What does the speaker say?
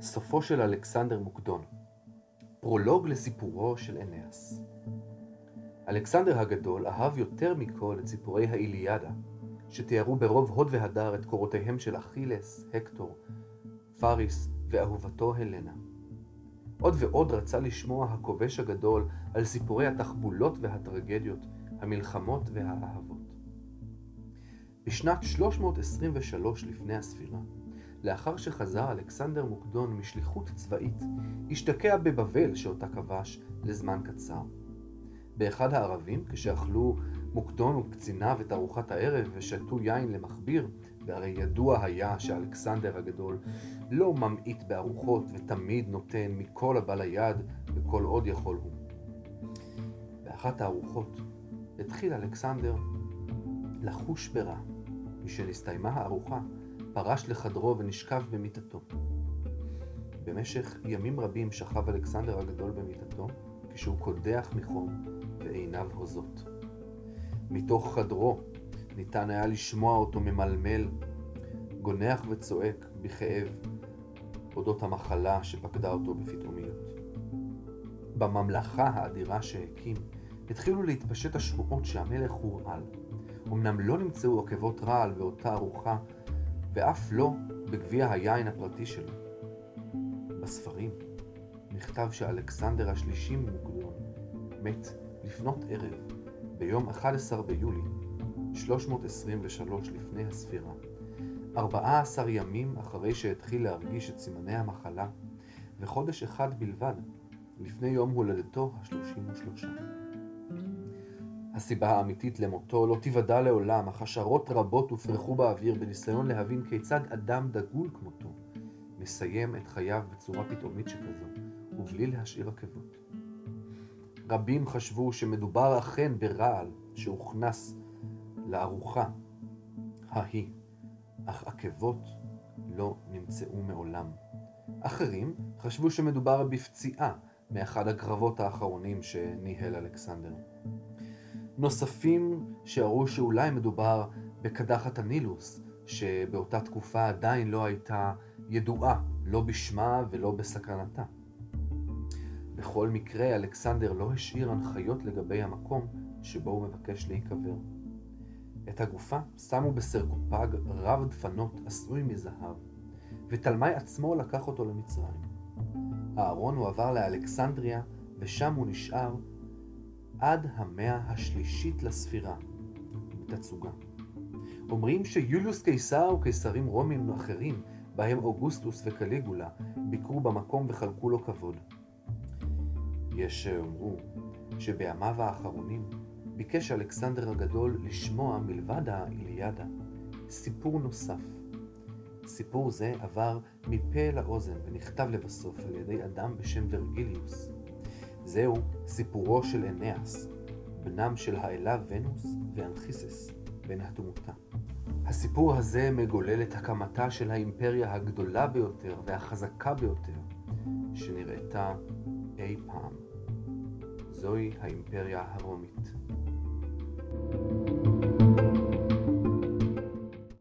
סופו של אלכסנדר מוקדון פרולוג לסיפורו של אנאס אלכסנדר הגדול אהב יותר מכל את סיפורי האיליאדה, שתיארו ברוב הוד והדר את קורותיהם של אכילס, הקטור, פאריס ואהובתו הלנה. עוד ועוד רצה לשמוע הכובש הגדול על סיפורי התחבולות והטרגדיות, המלחמות והאהבות. בשנת 323 לפני הספירה, לאחר שחזר אלכסנדר מוקדון משליחות צבאית, השתקע בבבל שאותה כבש לזמן קצר. באחד הערבים, כשאכלו מוקדון וקציניו את ארוחת הערב ושתו יין למכביר, והרי ידוע היה שאלכסנדר הגדול לא ממעיט בארוחות ותמיד נותן מכל הבא ליד וכל עוד יכול הוא. באחת הארוחות התחיל אלכסנדר לחוש ברע. משנסתיימה הארוחה, פרש לחדרו ונשכב במיטתו. במשך ימים רבים שכב אלכסנדר הגדול במיטתו, כשהוא קודח מחום ועיניו הוזות. מתוך חדרו ניתן היה לשמוע אותו ממלמל, גונח וצועק בכאב אודות המחלה שפקדה אותו בפתאומיות. בממלכה האדירה שהקים, התחילו להתפשט השמועות שהמלך הורעל. אמנם לא נמצאו עקבות רעל באותה ארוחה, ואף לא בגביע היין הפרטי שלו. בספרים נכתב שאלכסנדר השלישי ממוקדון מת לפנות ערב, ביום 11 ביולי, 323 לפני הספירה, 14 ימים אחרי שהתחיל להרגיש את סימני המחלה, וחודש אחד בלבד לפני יום הולדתו ה-33. הסיבה האמיתית למותו לא תיוודע לעולם, אך השערות רבות הופרחו באוויר בניסיון להבין כיצד אדם דגול כמותו מסיים את חייו בצורה פתאומית שכזו, ובלי להשאיר עקבות. רבים חשבו שמדובר אכן ברעל שהוכנס לארוחה ההיא, אך עקבות לא נמצאו מעולם. אחרים חשבו שמדובר בפציעה מאחד הקרבות האחרונים שניהל אלכסנדר. נוספים שהראו שאולי מדובר בקדחת הנילוס, שבאותה תקופה עדיין לא הייתה ידועה, לא בשמה ולא בסכנתה. בכל מקרה, אלכסנדר לא השאיר הנחיות לגבי המקום שבו הוא מבקש להיקבר. את הגופה שמו בסרקופג רב דפנות עשוי מזהב, ותלמי עצמו לקח אותו למצרים. הארון הועבר לאלכסנדריה, ושם הוא נשאר עד המאה השלישית לספירה, בתצוגה. אומרים שיוליוס קיסר וקיסרים רומים אחרים, בהם אוגוסטוס וקליגולה, ביקרו במקום וחלקו לו כבוד. יש שאומרו שבימיו האחרונים ביקש אלכסנדר הגדול לשמוע מלבד האיליאדה סיפור נוסף. סיפור זה עבר מפה לאוזן ונכתב לבסוף על ידי אדם בשם ורגליוס. זהו סיפורו של אנאס, בנם של האלה ונוס ואנכיסס, בן התמותה. הסיפור הזה מגולל את הקמתה של האימפריה הגדולה ביותר והחזקה ביותר שנראתה אי פעם. זוהי האימפריה הרומית.